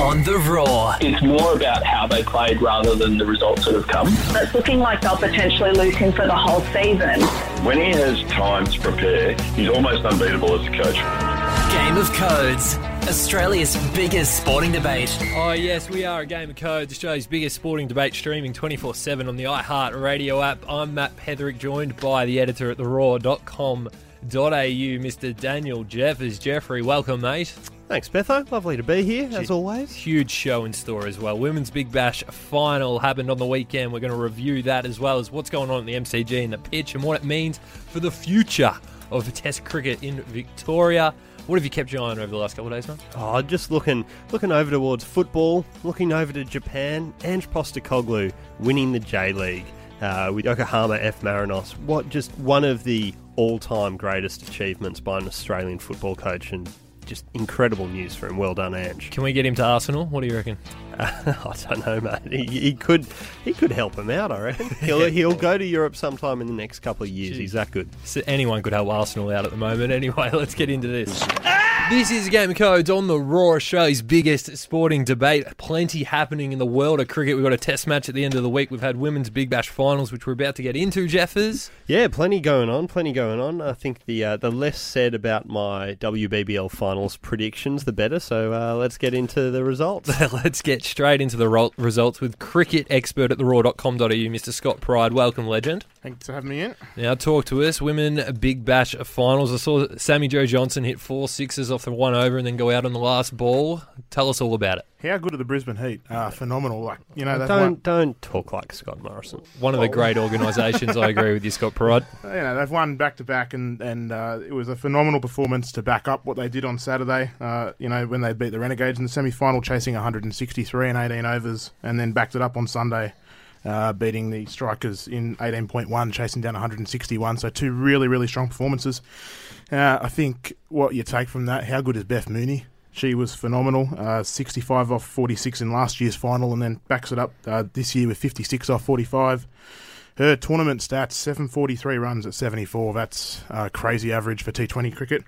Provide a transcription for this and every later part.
on the Roar. It's more about how they played rather than the results that have come. It's looking like they'll potentially lose him for the whole season. When he has time to prepare, he's almost unbeatable as a coach. Game of Codes, Australia's biggest sporting debate. Oh, yes, we are a Game of Codes, Australia's biggest sporting debate, streaming 24 7 on the iHeart Radio app. I'm Matt Petherick, joined by the editor at theroar.com.au, Mr. Daniel Jeffers. Jeffrey, welcome, mate. Thanks, Betho. Lovely to be here, as always. Huge show in store as well. Women's Big Bash final happened on the weekend. We're going to review that as well as what's going on in the MCG and the pitch and what it means for the future of Test cricket in Victoria. What have you kept your eye on over the last couple of days, man? Oh, just looking looking over towards football, looking over to Japan. Ange Postecoglou winning the J League uh, with Yokohama F Marinos. What just one of the all-time greatest achievements by an Australian football coach, and just incredible news for him. Well done, Ange. Can we get him to Arsenal? What do you reckon? I don't know, mate. He, he could he could help him out. I reckon he'll he'll go to Europe sometime in the next couple of years. He's that good. So anyone could help Arsenal out at the moment. Anyway, let's get into this. Ah! This is Game of Codes on the Roar Australia's biggest sporting debate. Plenty happening in the world of cricket. We've got a test match at the end of the week. We've had women's Big Bash finals, which we're about to get into, Jeffers. Yeah, plenty going on. Plenty going on. I think the uh, the less said about my WBBL finals predictions, the better. So uh, let's get into the results. let's get straight into the ro- results with cricket expert at the roar.com.au, Mr. Scott Pride. Welcome, legend. Thanks for having me in. Now, talk to us. Women Big Bash finals. I saw Sammy-Jo Johnson hit four sixes off the one over and then go out on the last ball. Tell us all about it. How good are the Brisbane Heat? Uh, phenomenal. Like you know, don't won, don't talk like Scott Morrison. One of the great organisations. I agree with you, Scott Pride. You know, they've won back to back, and and uh, it was a phenomenal performance to back up what they did on Saturday. Uh, you know, when they beat the Renegades in the semi final, chasing 163 and 18 overs, and then backed it up on Sunday. Uh, beating the Strikers in 18.1, chasing down 161. So, two really, really strong performances. Uh, I think what you take from that, how good is Beth Mooney? She was phenomenal. Uh, 65 off 46 in last year's final, and then backs it up uh, this year with 56 off 45. Her tournament stats: 743 runs at 74. That's a crazy average for T20 cricket.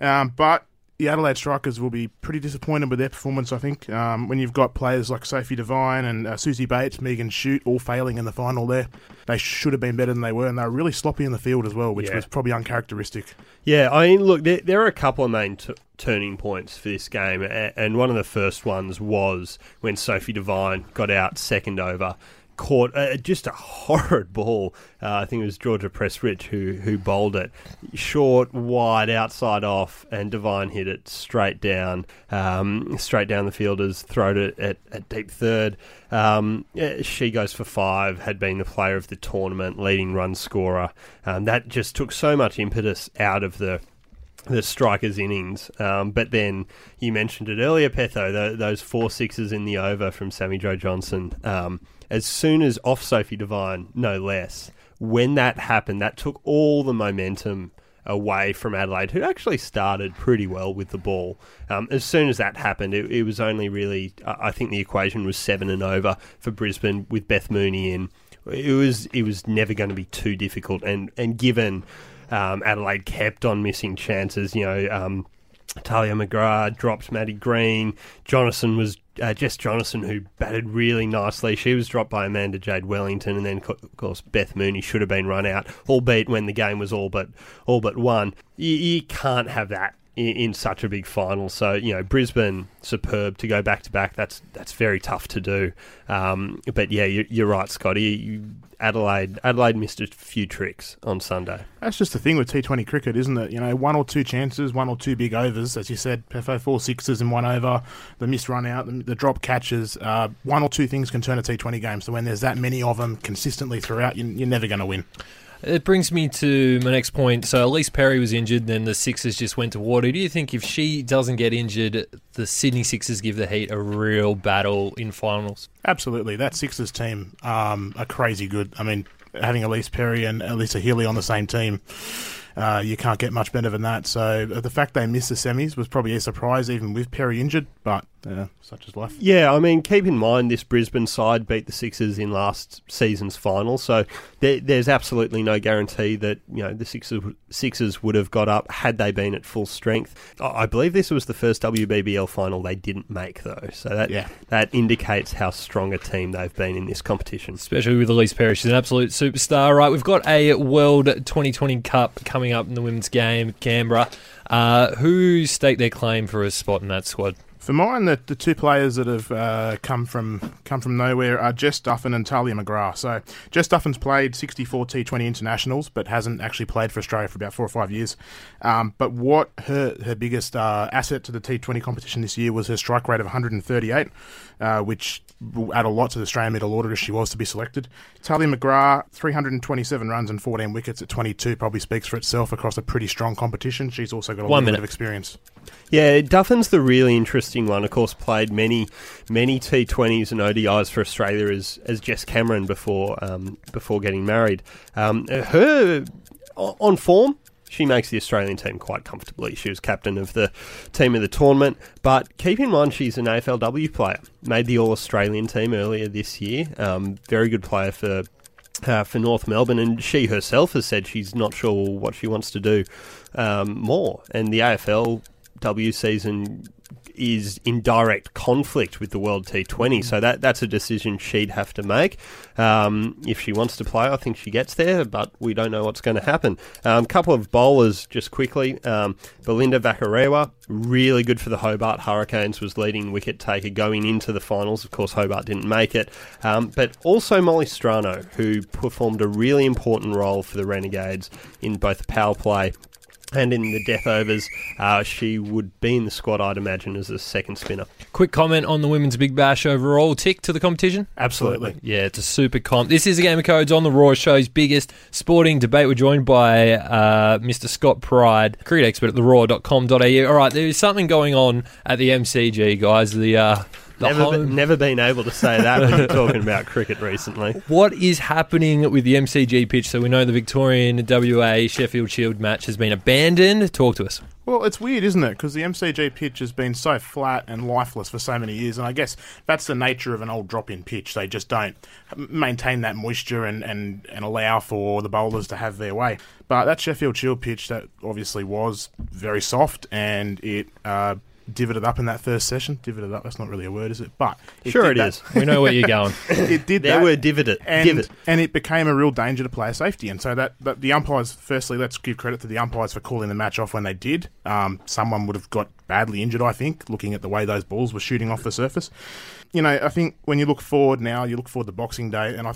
Um, but the Adelaide Strikers will be pretty disappointed with their performance, I think. Um, when you've got players like Sophie Devine and uh, Suzie Bates, Megan Schutt, all failing in the final there, they should have been better than they were, and they were really sloppy in the field as well, which Yeah. was probably uncharacteristic. Yeah, I mean, look, there, there are a couple of main t- turning points for this game, and one of the first ones was when Sophie Devine got out second over, caught uh, just a horrid ball. Uh, I think it was Georgia Prestwidge who who bowled it, short, wide, outside off, and Devine hit it straight down, um, straight down the fielders, throwed it at, at deep third. Um, she goes for five, had been the player of the tournament, leading run scorer. Um, that just took so much impetus out of the the strikers' innings. Um, but then you mentioned it earlier, Petho, tho- those four sixes in the over from Sammy-Jo Johnson. Um, as soon as off Sophie Devine, no less, when that happened, that took all the momentum away from Adelaide, who actually started pretty well with the ball. Um, as soon as that happened, it, it was only really, I I think the equation was seven and over for Brisbane with Beth Mooney in. It was it was never going to be too difficult, and and given um, Adelaide kept on missing chances. You know, um, Tahlia McGrath dropped Maddy Green. Jonassen was uh, Jess Jonassen, who batted really nicely. She was dropped by Amanda Jade Wellington, and then of course Beth Mooney should have been run out, albeit when the game was all but all but won. You, you can't have that. In, in such a big final, so you know Brisbane superb to go back to back. That's that's very tough to do. Um, but yeah, you, you're right, Scotty. You, Adelaide Adelaide missed a few tricks on Sunday. That's just the thing with T20 cricket, isn't it? You know, one or two chances, one or two big overs, as you said, Pefo four sixes in one over, the missed run out, the, the drop catches, uh, one or two things can turn a T20 game. So when there's that many of them consistently throughout, you, you're never going to win. It brings me to my next point. So Ellyse Perry was injured, then the Sixers just went to water. Do you think if she doesn't get injured, the Sydney Sixers give the Heat a real battle in finals? Absolutely, that Sixers team um, are crazy good. I mean, having Ellyse Perry and Alyssa Healy on the same team, uh, you can't get much better than that. So the fact they missed the semis was probably a surprise, even with Perry injured. But uh, such as life. Yeah, I mean, keep in mind this Brisbane side beat the Sixers in last season's final, so there, there's absolutely no guarantee that you know the Sixers, Sixers would have got up had they been at full strength. I I believe this was the first WBBL final they didn't make, though, so that Yeah. that indicates how strong a team they've been in this competition. especially with Ellyse Perry. She's an absolute superstar. Right, we've got a World 2020 Cup coming up in the women's game, Canberra. Uh, who staked their claim for a spot in that squad? For mine, the, the two players that have uh, come from come from nowhere are Jess Duffin and Tahlia McGrath. So Jess Duffin's played 64 T20 internationals, but hasn't actually played for Australia for about four or five years. Um, but what her her biggest uh, asset to the T20 competition this year was her strike rate of 138, uh, which will add a lot to the Australian middle order if she was to be selected. Tahlia McGrath, 327 runs and 14 wickets at 22, probably speaks for itself across a pretty strong competition. She's also got a One little bit of experience. Yeah, Duffin's the really interesting one. Of course, played many, many T20s and ODIs for Australia as as Jess Cameron before um, before getting married. Um, her on form. She makes the Australian team quite comfortably. She was captain of the team of the tournament. But keep in mind, she's an AFLW player. Made the All Australian team earlier this year. Um, very good player for uh, for North Melbourne, and she herself has said she's not sure what she wants to do um, more. And the AFLW season is in direct conflict with the World T20, so that that's a decision she'd have to make. Um, if she wants to play, I think she gets there, but we don't know what's going to happen. A um, couple of bowlers, just quickly. Um, Belinda Vakarewa, really good for the Hobart Hurricanes, was leading wicket taker going into the finals. Of course, Hobart didn't make it. Um, but also Molly Strano, who performed a really important role for the Renegades in both power play and in the death overs. Uh, she would be in the squad, I'd imagine, as a second spinner. Quick comment on the women's Big Bash overall. Tick to the competition? Absolutely. Yeah, it's a super comp. This is a game of codes on the Roar Show's biggest sporting debate. We're joined by uh, Mr. Scott Pride, cricket expert at theroar.com.au. All right, there is something going on at the MCG, guys. The uh, the Never, be- never been able to say that when you're talking about cricket recently. What is happening with the MCG pitch? So we know the Victorian WA Sheffield Shield match has been abandoned. Talk to us. Well, it's weird, isn't it? Because the MCG pitch has been so flat and lifeless for so many years, and I guess that's the nature of an old drop-in pitch. They just don't maintain that moisture and, and, and allow for the bowlers to have their way. But that Sheffield Shield pitch, that obviously was very soft, and it uh, divoted up in that first session. Divoted up, that's not really a word, is it? But it Sure did it that- is. We know where you're going. It did There that. were dividend. and divot. and it became a real danger to player safety. And so that, that the umpires, firstly, let's give credit to the umpires for calling the match off when they did. Um, someone would have got badly injured, I think, looking at the way those balls were shooting off the surface. You know, I think when you look forward now, you look forward to Boxing Day, and I,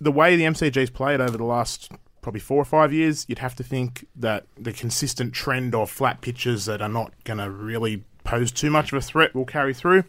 the way the MCG's played over the last probably four or five years, you'd have to think that the consistent trend of flat pitches that are not going to really pose too much of a threat will carry through.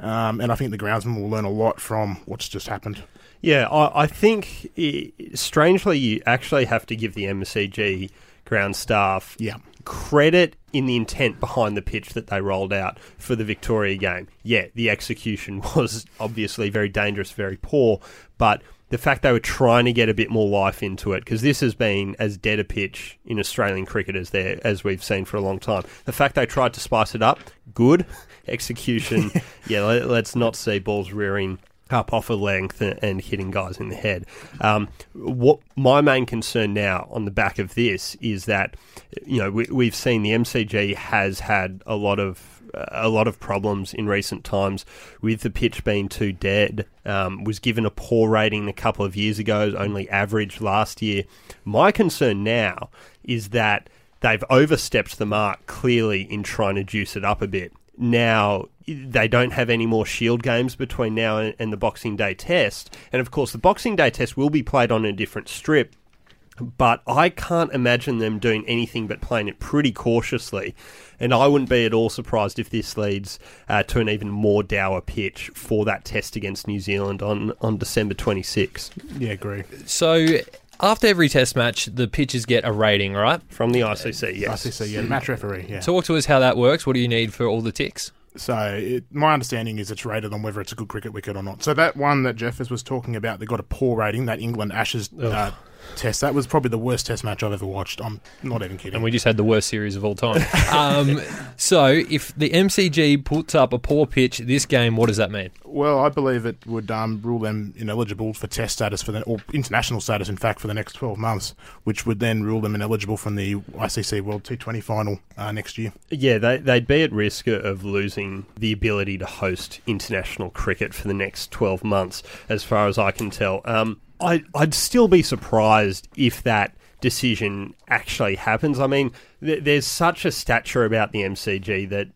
Um, and I think the groundsman will learn a lot from what's just happened. Yeah, I, I think i strangely you actually have to give the MCG ground staff Yeah. credit in the intent behind the pitch that they rolled out for the Victoria game. Yeah, the execution was obviously very dangerous, very poor, but the fact they were trying to get a bit more life into it because this has been as dead a pitch in Australian cricket as there as we've seen for a long time. The fact they tried to spice it up, good execution. yeah, let, let's not see balls rearing up off a length and, and hitting guys in the head. Um, what my main concern now on the back of this is that you know we, we've seen the MCG has had a lot of a lot of problems in recent times with the pitch being too dead. Um, was given a poor rating a couple of years ago, only average last year. My concern now is that they've overstepped the mark clearly in trying to juice it up a bit. Now they don't have any more shield games between now and, and the Boxing Day test, and of course the Boxing Day test will be played on a different strip but I can't imagine them doing anything but playing it pretty cautiously. And I wouldn't be at all surprised if this leads uh, to an even more dour pitch for that test against New Zealand on, on December 26th Yeah, agree. So after every test match, the pitches get a rating, right? from the ICC. Yes. ICC, yeah, match referee, yeah. Talk to us how that works. What do you need for all the ticks? So it, my understanding is it's rated on whether it's a good cricket wicket or not. So that one that Jeffers was talking about, they got a poor rating. That England Ashes uh, Test. That was probably the worst Test match I've ever watched. I'm not even kidding. And we just had the worst series of all time. um, so, if the MCG puts up a poor pitch this game, what does that mean? Well, I believe it would um, rule them ineligible for Test status for the or international status, in fact, for the next 12 months, which would then rule them ineligible from the ICC World T20 final uh, next year. Yeah, they, they'd be at risk of losing the ability to host international cricket for the next 12 months, as far as I can tell. Um, I, I'd still be surprised if that decision actually happens. I mean, th- there's such a stature about the MCG that,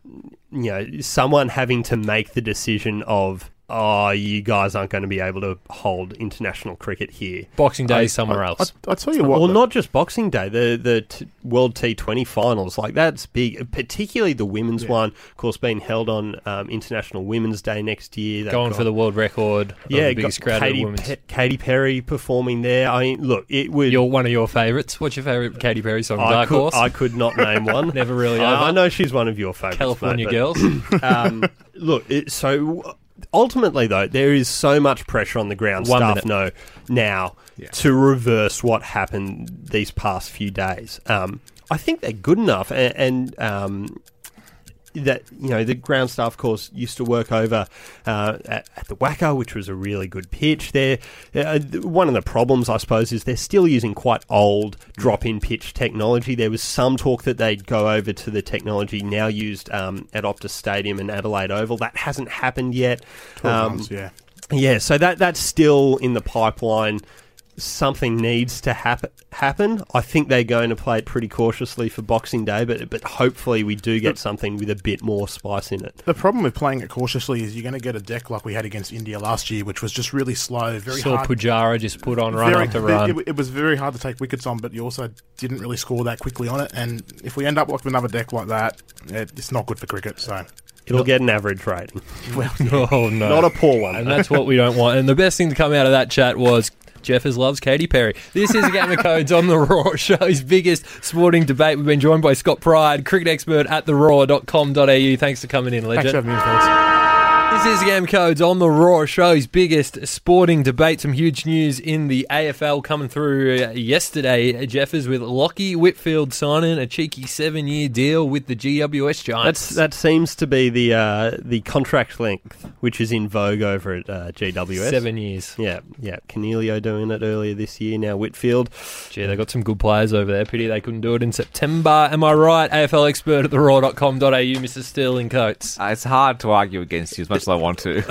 you know, someone having to make the decision of, oh, you guys aren't going to be able to hold international cricket here. Boxing Day I- somewhere I, else. I tell you what, Well, not just Boxing Day, the the t- World T20 finals, like that's big. Particularly the women's one, of course, being held on um, International Women's Day next year. They've Going got- for the world record. yeah, the biggest crowd at Katy, women's. Pe- Katy Perry performing there. I mean, look, it would. You're one of your favourites. What's your favourite Katy Perry song? I Dark could, Horse. I could not name one. Never really I. I know she's one of your favourites, California mate, girls. but, um, look, it, so ultimately, though, there is so much pressure on the ground One staff minute. no, now to reverse what happened these past few days. Um, I think they're good enough, and, and um, that you know the ground staff, course, used to work over uh, at, at the WACA, which was a really good pitch. There, uh, one of the problems, I suppose, is they're still using quite old drop-in pitch technology. There was some talk that they'd go over to the technology now used um, at Optus Stadium and Adelaide Oval. That hasn't happened yet. Um, months, yeah. yeah, so that that's still in the pipeline. Something needs to happen. Happen. I think they're going to play it pretty cautiously for Boxing Day, but but hopefully we do get something with a bit more spice in it. The problem with playing it cautiously is you're going to get a deck like we had against India last year, which was just really slow, very Saw hard. Pujara just put on run very- after it- run. It, it was very hard to take wickets on, but you also didn't really score that quickly on it. And if we end up with another deck like that, it, it's not good for cricket. So, It'll get an average rating, well, oh no, not a poor one. and that's what we don't want. And the best thing to come out of that chat was Jeffers loves Katy Perry. This is a Game of Codes on the Roar Show's biggest sporting debate. We've been joined by Scott Pride, cricket expert at theroar.com.au. Thanks for coming in, thanks for having me fellas. This is Game Codes on the Roar Show's biggest sporting debate. Some huge news in the AFL coming through uh, yesterday. Jeffers with Lachie Whitfield signing a cheeky seven-year deal with the GWS Giants. That's that seems to be the uh, the contract length, which is in vogue over at uh, GWS. seven years. Yeah, yeah. Coniglio doing it earlier this year. Now Whitfield. Gee, they got some good players over there. Pity they couldn't do it in September. Am I right? AFL expert at the roar.com.au, Mr. Sterling Coates. Uh, it's hard to argue against you as much as I want to.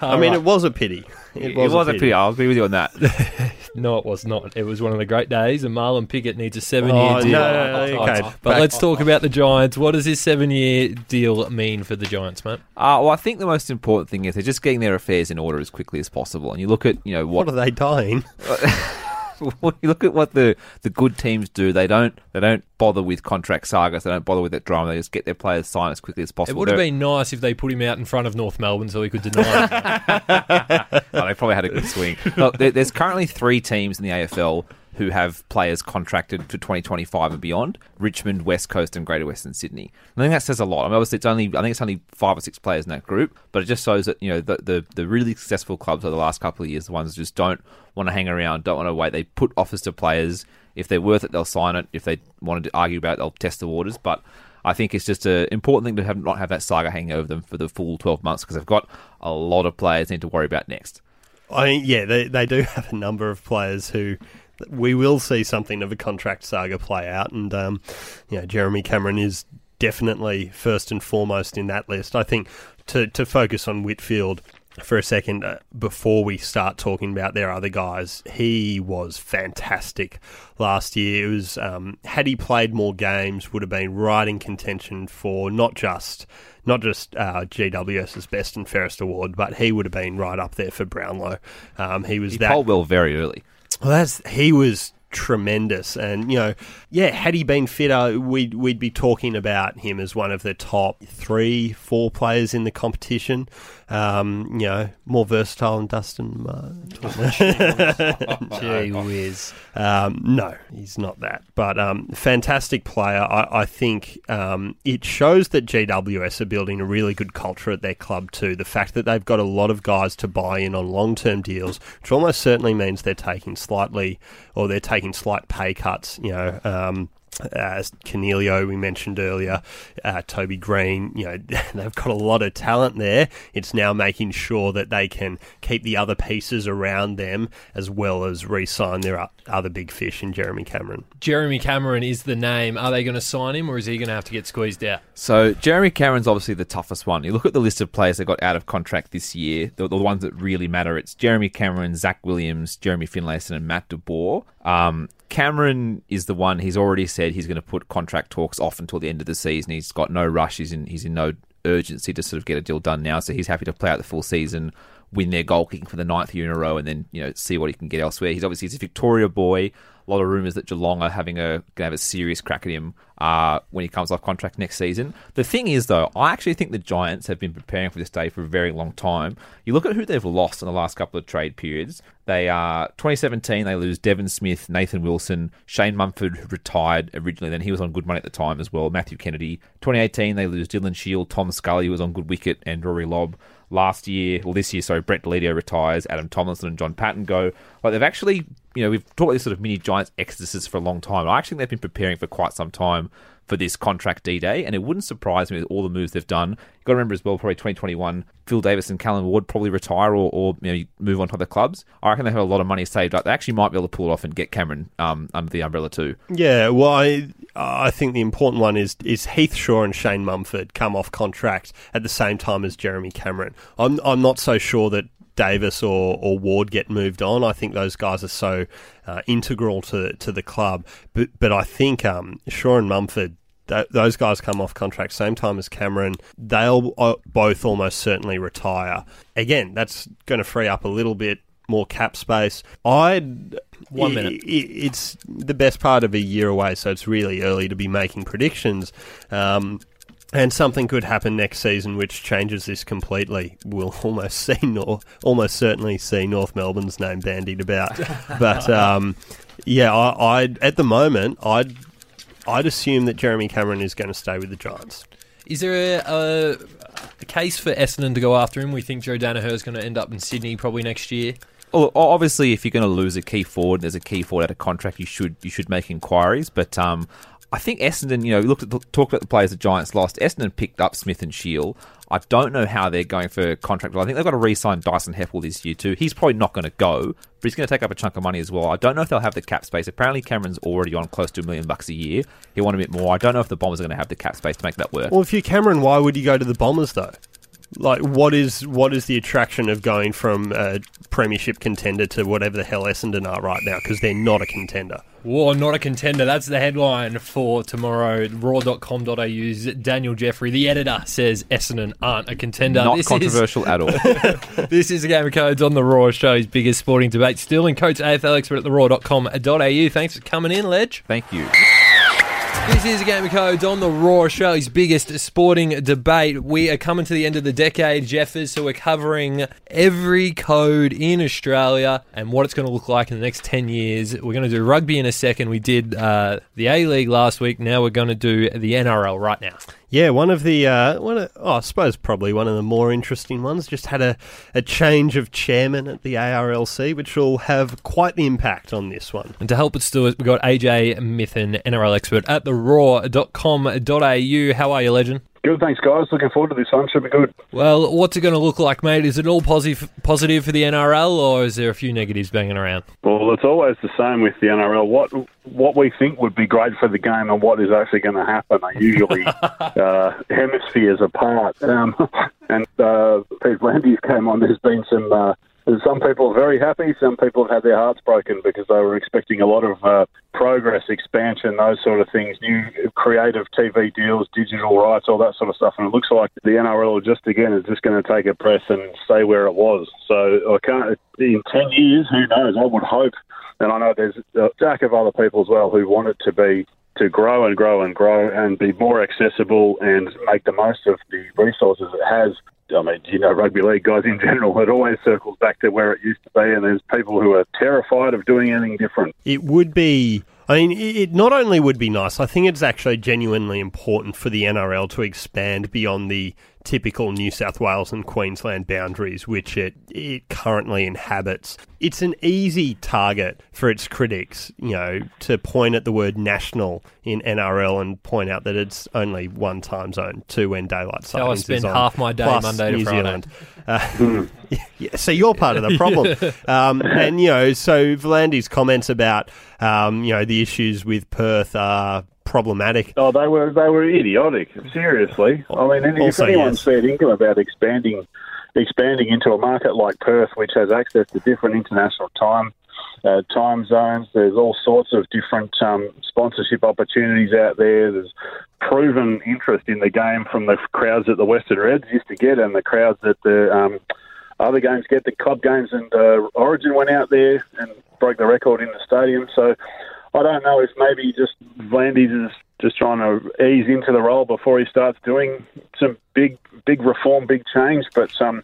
I mean, it was a pity. It it was, was a pity. I'll agree with you on that. No, it was not. It was one of the great days, and Marlon Pickett needs a seven-year Oh, deal. no, no, no, okay. But Back- let's talk about the Giants. What does this seven-year deal mean for the Giants, mate? Uh, well, I think the most important thing is they're just getting their affairs in order as quickly as possible. And you look at, you know, What what are they dying? look at what the, the good teams do, they don't they don't bother with contract sagas. They don't bother with that drama. They just get their players signed as quickly as possible. It would have They're- been nice if they put him out in front of North Melbourne so he could deny it. Oh, they probably had a good swing. Look, there, there's currently three teams in the AFL who have players contracted for 2025 and beyond: Richmond, West Coast, and Greater Western Sydney. I think that says a lot. I mean, obviously, it's only I think it's only five or six players in that group, but it just shows that you know the the, the really successful clubs over the last couple of years, the ones just don't want to hang around, don't want to wait. They put offers to players. If they're worth it, they'll sign it. If they wanted to argue about it, they'll test the waters. But I think it's just an important thing to have not have that saga hanging over them for the full 12 months because they've got a lot of players they need to worry about next. I mean, yeah, they they do have a number of players who we will see something of a contract saga play out, and um, you know, Jeremy Cameron is definitely first and foremost in that list. I think to to focus on Whitfield for a second uh, before we start talking about their other guys, he was fantastic last year. It was um, had he played more games, would have been right in contention for not just not just uh, GWS's best and fairest award, but he would have been right up there for Brownlow. Um, he was He that polled well very early. Well, that's he was tremendous. And you know, yeah, had he been fitter, we'd we'd be talking about him as one of the top three, four players in the competition. Um, you know, more versatile than Dustin. Gee whiz. Um, no, he's not that. But um, fantastic player. I, I think um, it shows that GWS are building a really good culture at their club too. The fact that they've got a lot of guys to buy in on long term deals, which almost certainly means they're taking slightly or they're taking slight pay cuts. You know. Um, as Coniglio, we mentioned earlier, uh, Toby Greene, you know, they've got a lot of talent there. It's now making sure that they can keep the other pieces around them as well as re sign their o- other big fish in Jeremy Cameron. Jeremy Cameron is the name. Are they going to sign him or is he going to have to get squeezed out? So Jeremy Cameron's obviously the toughest one. You look at the list of players that got out of contract this year, the, the ones that really matter. It's Jeremy Cameron, Zach Williams, Jeremy Finlayson, and Matt DeBoer. Um, Cameron is the one. He's already said he's going to put contract talks off until the end of the season. He's got no rush. He's in. He's in no urgency to sort of get a deal done now. So he's happy to play out the full season, win their goal kicking for the ninth year in a row, and then you know see what he can get elsewhere. He's obviously he's a Victoria boy. A lot of rumours that Geelong are having a going to have a serious crack at him uh, when he comes off contract next season. The thing is, though, I actually think the Giants have been preparing for this day for a very long time. You look at who they've lost in the last couple of trade periods. They are 2017. They lose Devon Smith, Nathan Wilson, Shane Mumford, who retired originally. Then he was on good money at the time as well. Matthew Kennedy. 2018. They lose Dylan Shiel, Tom Scully, who was on good wicket, and Rory Lobb last year, well, this year, sorry, Brett Deledio retires, Adam Tomlinson and John Patton go. Like they've actually, you know, we've talked about this sort of mini Giants exoduses for a long time. I actually think they've been preparing for quite some time for this contract D Day, and it wouldn't surprise me with all the moves they've done. You've got to remember as well, probably 2021, Phil Davis and Callan Ward probably retire or, or you know, move on to other clubs. I reckon they have a lot of money saved up. They actually might be able to pull it off and get Cameron um, under the umbrella too. Yeah, well, I, I think the important one is is Heath Shaw and Shane Mumford come off contract at the same time as Jeremy Cameron. I'm I'm not so sure that Davis or, or Ward get moved on. I think those guys are so uh, integral to to the club. But but I think um, Shaw and Mumford. Th- those guys come off contract same time as Cameron. They'll uh, both almost certainly retire. Again, that's going to free up a little bit more cap space. I'd One i- minute. i- it's the best part of a year away, so it's really early to be making predictions. Um, and something could happen next season which changes this completely. We'll almost see, Nor- almost certainly see North Melbourne's name bandied about. but um, yeah, I, I'd at the moment, I'd I'd assume that Jeremy Cameron is going to stay with the Giants. Is there a, a, a case for Essendon to go after him? We think Joe Daniher is going to end up in Sydney probably next year. Obviously, if you're going to lose a key forward, there's a key forward out of contract. You should you should make inquiries. But um, I think Essendon, you know, looked at the, talked about the players the Giants lost. Essendon picked up Smith and Shiel. I don't know how they're going for contract. I think they've got to re-sign Dyson Heppell this year too. He's probably not going to go, but he's going to take up a chunk of money as well. I don't know if they'll have the cap space. Apparently, Cameron's already on close to a million bucks a year. He want a bit more. I don't know if the Bombers are going to have the cap space to make that work. Well, if you're Cameron, why would you go to the Bombers though? Like, what is what is the attraction of going from a premiership contender to whatever the hell Essendon are right now? Because they're not a contender. War, not a contender. That's the headline for tomorrow. Roar.com.au's Daniel Jeffrey, the editor, says Essendon aren't a contender. not this controversial at all. Is, this is a game of codes on the Roar Show's biggest sporting debate. Sterling Coates AFL expert at the Roar.com.au. Thanks for coming in, Ledge. Thank you. This is Game of Codes on the Roar Show's biggest sporting debate. We are coming to the end of the decade, Jeffers, so we're covering every code in Australia and what it's going to look like in the next 10 years. We're going to do rugby in a second. We did uh, the A League last week. Now we're going to do the NRL right now. Yeah, one of the uh, one of, oh, I suppose probably one of the more interesting ones. Just had a, a change of chairman at the ARLC, which will have quite the impact on this one. And to help us do it, we've got AJ Mithen, NRL expert at the roar.com.au. How are you, legend? Good, thanks, guys. Looking forward to this one. Should be good. Well, what's it going to look like, mate? Is it all positive, positive for the NRL, or is there a few negatives banging around? Well, it's always the same with the NRL. What what we think would be great for the game and what is actually going to happen are usually uh, hemispheres apart. Um, and uh, Peter V'landys came on. There's been some. Uh, some people are very happy. Some people have had their hearts broken because they were expecting a lot of uh, progress, expansion, those sort of things, new creative TV deals, digital rights, all that sort of stuff. And it looks like the NRL just again is just going to take a breath and stay where it was. So I can't. In ten years, who knows? I would hope, and I know there's a stack of other people as well who want it to be to grow and grow and grow and be more accessible and make the most of the resources it has. I mean, you know, rugby league guys in general, it always circles back to where it used to be, and there's people who are terrified of doing anything different. It would be. I mean, it not only would be nice, I think it's actually genuinely important for the NRL to expand beyond the typical New South Wales and Queensland boundaries which it, it currently inhabits. It's an easy target for its critics, you know, to point at the word national in NRL and point out that it's only one time zone, two when daylight I savings spend is on, half my day plus Monday to New Friday. Zealand. Uh, yeah, so you're part of the problem. um, and, you know, so V'landys' comments about, um, you know, the issues with Perth are problematic. Oh, they were they were idiotic. Seriously, I mean, and if Also, anyone's yes. fair income about expanding expanding into a market like Perth, which has access to different international time uh, time zones, there's all sorts of different um, sponsorship opportunities out there. There's proven interest in the game from the crowds that the Western Reds used to get, and the crowds that the um, other games get. The club games and uh, Origin went out there and broke the record in the stadium. So I don't know if maybe just V'landys is just trying to ease into the role before he starts doing some big, big reform, big change. But um,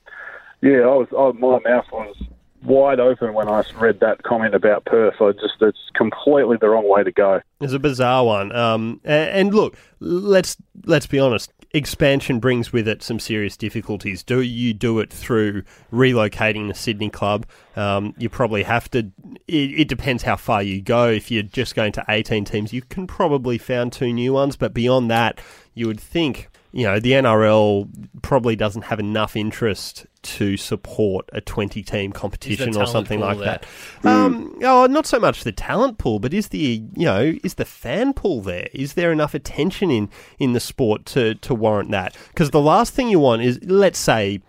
yeah, I was I, my mouth was wide open when I read that comment about Perth. I just it's completely the wrong way to go. It's a bizarre one. Um, and, look, let's let's be honest. Expansion brings with it some serious difficulties. Do you do it through relocating the Sydney club? Um, you probably have to. It, it depends how far you go. If you're just going to 18 teams, you can probably found two new ones. But beyond that, you would think you know the NRL probably doesn't have enough interest to support a 20 team competition or something like there? that. Um, oh, not so much the talent pool, but is the you know is the fan pool there? Is there enough attention in in the sport to to warrant that? Because the last thing you want is let's say.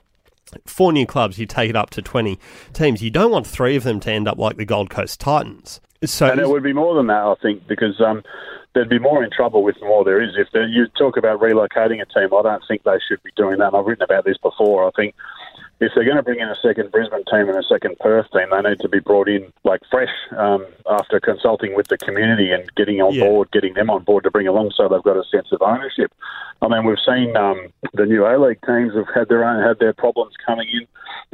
Four new clubs, you take it up to 20 teams. You don't want three of them to end up like the Gold Coast Titans. So, And it would be more than that, I think, because um, there'd be more in trouble with more there is. If you talk about relocating a team, I don't think they should be doing that. And I've written about this before. I think if they're going to bring in a second Brisbane team and a second Perth team, they need to be brought in like fresh um, after consulting with the community and getting on Yeah. board, getting them on board to bring along, so they've got a sense of ownership. I mean, we've seen um, the new A League teams have had their own had their problems coming in.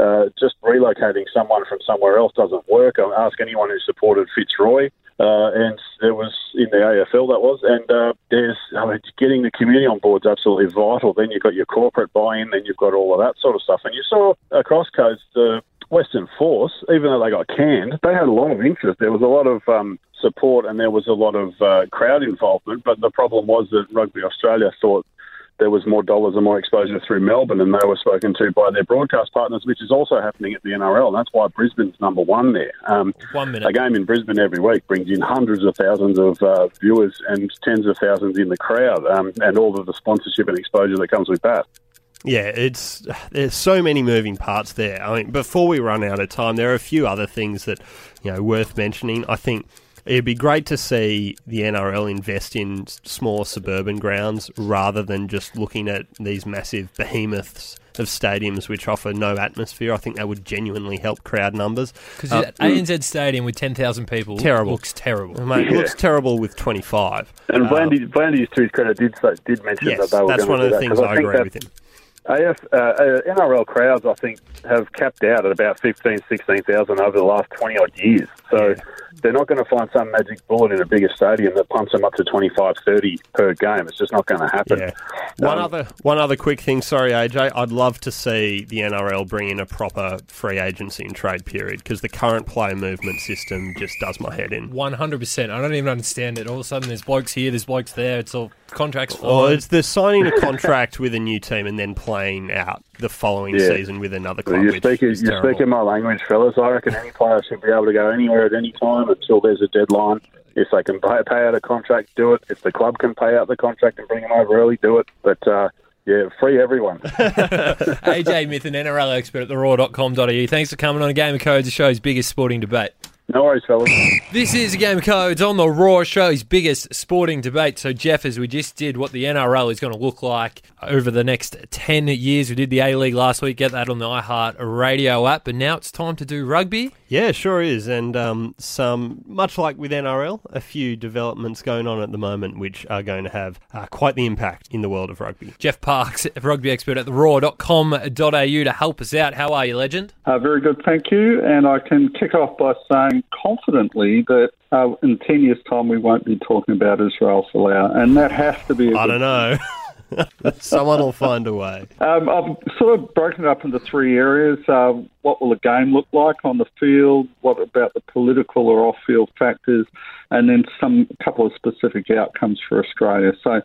Uh, just relocating someone from somewhere else doesn't work. I'll ask anyone who supported Fitzroy. Uh, and there was in the AFL that was, and uh, there's I mean, getting the community on board is absolutely vital. Then you've got your corporate buy-in, then you've got all of that sort of stuff. And you saw across coast the Western Force, even though they got canned, they had a lot of interest. There was a lot of um, support and there was a lot of uh, crowd involvement. But the problem was that Rugby Australia thought there was more dollars and more exposure through Melbourne, and they were spoken to by their broadcast partners, which is also happening at the NRL. And that's why Brisbane's number one there. Um, One minute. a game in Brisbane every week brings in hundreds of thousands of uh, viewers and tens of thousands in the crowd, um, and all of the sponsorship and exposure that comes with that. Yeah, it's there's so many moving parts there. I mean, before we run out of time, there are a few other things that you know worth mentioning. I think it'd be great to see the NRL invest in smaller suburban grounds rather than just looking at these massive behemoths of stadiums which offer no atmosphere. I think that would genuinely help crowd numbers. Because Uh, ANZ Stadium with 10,000 people Terrible. looks terrible. Mate, it looks terrible with 25. And Uh, Blandy, V'landys to his credit did did mention yes, that they were that's one of the that, things 'cause I think agree that with him. AF, uh, uh, NRL crowds, I think, have capped out at about 15, 16,000 over the last 20 odd years. So they're not going to find some magic bullet in a bigger stadium that pumps them up to 25, 30 per game. It's just not going to happen. Yeah. One Um, other one other quick thing. Sorry, AJ. I'd love to see the NRL bring in a proper free agency and trade period because the current player movement system just does my head in. 100%. I don't even understand it. All of a sudden, there's blokes here, there's blokes there. It's all contracts for. Or it's the signing a contract with a new team and then playing out the following Yeah. season with another Well, club. you're which speaking, is you're speaking my language, fellas. I reckon any player should be able to go anywhere at any time until there's a deadline. If they can pay, pay out a contract, do it. If the club can pay out the contract and bring them over early, do it. But uh, yeah, free everyone. AJ Mithen NRL expert at the roar.com.au. Thanks for coming on a Game of Codes, the show's biggest sporting debate. No worries, fellas. This is Game Codes on the Roar Show's biggest sporting debate. So, Jeff, as we just did what the NRL is going to look like over the next 10 years, we did the A League last week, get that on the iHeart radio app, but now it's time to do rugby. Yeah, sure is. And um, some, much like with NRL, a few developments going on at the moment which are going to have uh, quite the impact in the world of rugby. Geoff Parkes, rugby expert at theroar.com.au to help us out. How are you, legend? Uh, very good, thank you. And I can kick off by saying confidently that uh, in 10 years' time we won't be talking about Israel Folau. And that has to be. I don't know. Someone will find a way. Um, I've sort of broken it up into three areas. Uh, what will the game look like on the field? What about the political or off-field factors? And then some couple of specific outcomes for Australia. So,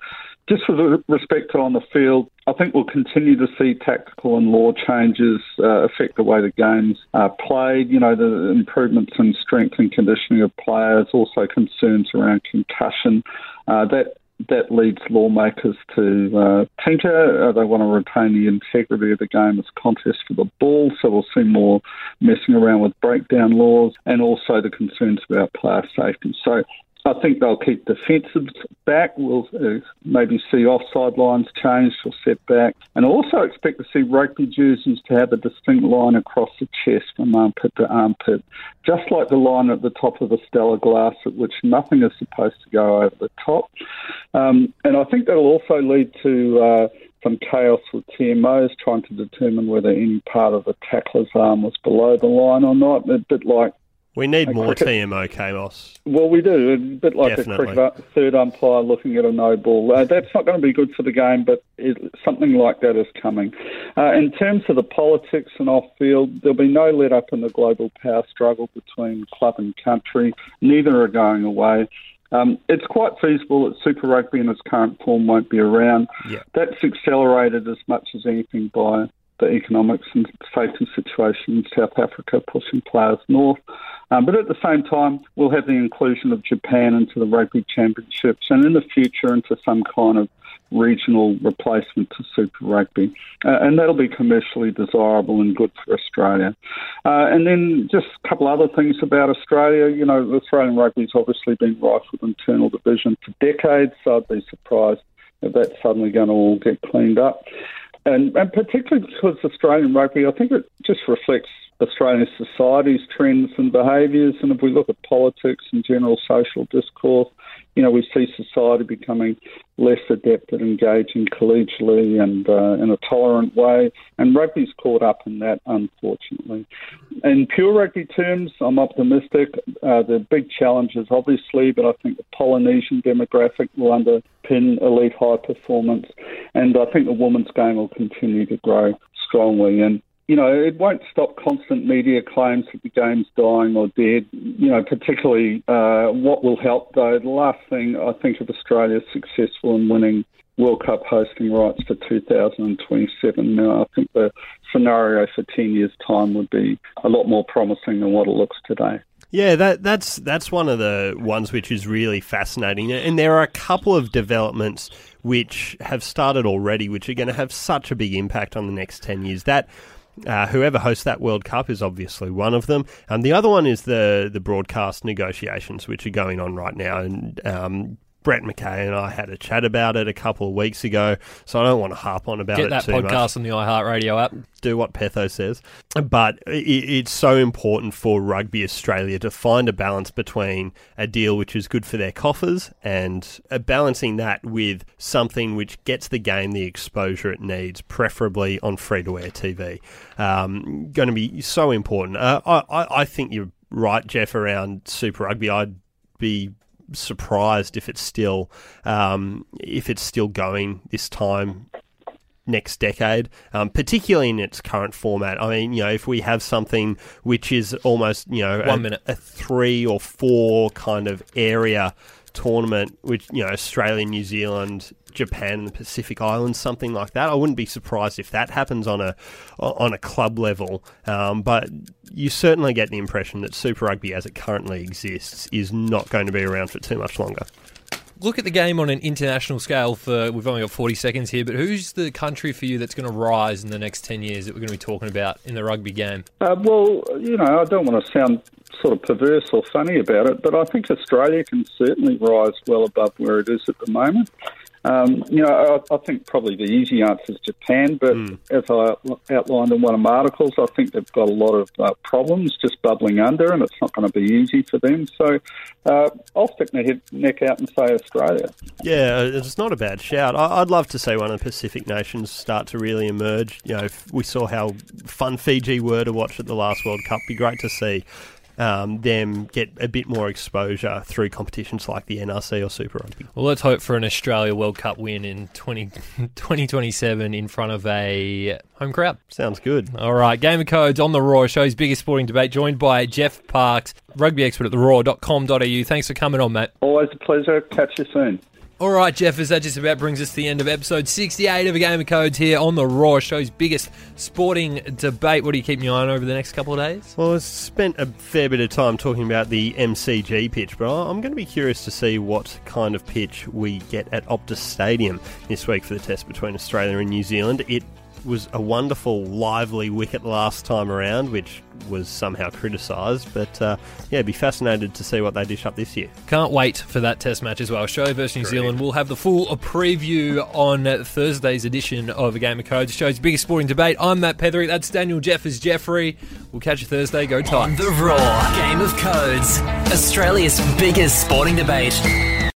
just with respect to on the field, I think we'll continue to see tactical and law changes uh, affect the way the games are played. You know, the improvements in strength and conditioning of players, also concerns around concussion. Uh, that that leads lawmakers to uh, tinker. Uh, they want to retain the integrity of the game as contest for the ball, so we'll see more messing around with breakdown laws and also the concerns about player safety. So I think they'll keep defensives back. We'll uh, maybe see offside lines changed or set back. And also expect to see rugby jerseys to have a distinct line across the chest from armpit to armpit, just like the line at the top of a Stella glass at which nothing is supposed to go over the top. Um, and I think that'll also lead to uh, some chaos with TMOs trying to determine whether any part of the tackler's arm was below the line or not. A bit like we need more cricket. TMO chaos. Well, we do. A bit like Definitely. a cricket third umpire looking at a no ball. Uh, that's not going to be good for the game, but it, something like that is coming. Uh, in terms of the politics and off field, there'll be no let up in the global power struggle between club and country. Neither are going away. Um, it's quite feasible that Super Rugby in its current form won't be around. Yeah. That's accelerated as much as anything by the economics and safety situation in South Africa pushing players north. Um, but at the same time, we'll have the inclusion of Japan into the Rugby Championships and in the future into some kind of regional replacement to Super Rugby. Uh, and that'll be commercially desirable and good for Australia. Uh, and then just a couple other things about Australia. You know, Australian rugby's obviously been rife with internal division for decades, so I'd be surprised if that's suddenly going to all get cleaned up. And, and particularly because Australian rugby, I think it just reflects Australian society's trends and behaviours. And if we look at politics and general social discourse, you know, we see society becoming less adept at engaging collegially and uh, in a tolerant way. And rugby's caught up in that, unfortunately. In pure rugby terms, I'm optimistic. Uh, the big challenges, obviously, but I think the Polynesian demographic will underpin elite high performance. And I think the women's game will continue to grow strongly. And you know, it won't stop constant media claims that the game's dying or dead. You know, particularly uh, what will help, though, the last thing I think of Australia is successful in winning World Cup hosting rights for 2027, now I think the scenario for 10 years' time would be a lot more promising than what it looks today. Yeah, that that's that's one of the ones which is really fascinating, and there are a couple of developments which have started already, which are going to have such a big impact on the next ten years. That uh, whoever hosts that World Cup is obviously one of them. And the other one is the the broadcast negotiations, which are going on right now. And um, Brett McKay and I had a chat about it a couple of weeks ago, so I don't want to harp on about it. Get it that too podcast much. on the iHeartRadio app. Do what Petho says, but it's so important for Rugby Australia to find a balance between a deal which is good for their coffers and uh, balancing that with something which gets the game the exposure it needs, preferably on free to air TV. Um, going to be so important. Uh, I, I think you're right, Jeff, around Super Rugby. I'd be surprised if it's still um, if it's still going this time next decade, um, particularly in its current format. I mean, you know, if we have something which is almost you know One a, minute. a three or four kind of area tournament, which you know Australia, New Zealand, Japan, the Pacific Islands, something like that. I wouldn't be surprised if that happens on a on a club level. Um, but you certainly get the impression that Super Rugby, as it currently exists, is not going to be around for too much longer. Look at the game on an international scale for we've only got 40 seconds here, but who's the country for you that's going to rise in the next 10 years that we're going to be talking about in the rugby game? Uh, well, you know, I don't want to sound sort of perverse or funny about it, but I think Australia can certainly rise well above where it is at the moment. Um, you know, I, I, think probably the easy answer is Japan, but mm. as I outlined in one of my articles, I think they've got a lot of uh, problems just bubbling under, and it's not going to be easy for them. So uh, I'll stick my head, neck out and say Australia. Yeah, it's not a bad shout. I, would love to see one of the Pacific nations start to really emerge. You know, we saw how fun Fiji were to watch at the last World Cup. Be great to see um, them get a bit more exposure through competitions like the NRC or Super Rugby. Well, let's hope for an Australia World Cup win in 20, 2027 in front of a home crowd. Sounds good. All right, Game of Codes on the Roar, show's biggest sporting debate, joined by Geoff Parkes, rugby expert at the Roar.com.au. Thanks for coming on, mate. Always a pleasure. Catch you soon. All right, Jeff, as that just about brings us to the end of episode 68 of A Game of Codes here on the Roar, show's biggest sporting debate. What are you keeping your eye on over the next couple of days? Well, I spent a fair bit of time talking about the MCG pitch, but I'm going to be curious to see what kind of pitch we get at Optus Stadium this week for the test between Australia and New Zealand. It was a wonderful, lively wicket last time around, which was somehow criticised. But uh, yeah, be fascinated to see what they dish up this year. Can't wait for that Test match as well. Australia versus New Zealand. We'll have the full preview on Thursday's edition of A Game of Codes, show's biggest sporting debate. I'm Matt Pethery. That's Daniel Jeffers Jeffrey. We'll catch you Thursday. Go Titans. On the Roar Game of Codes, Australia's biggest sporting debate.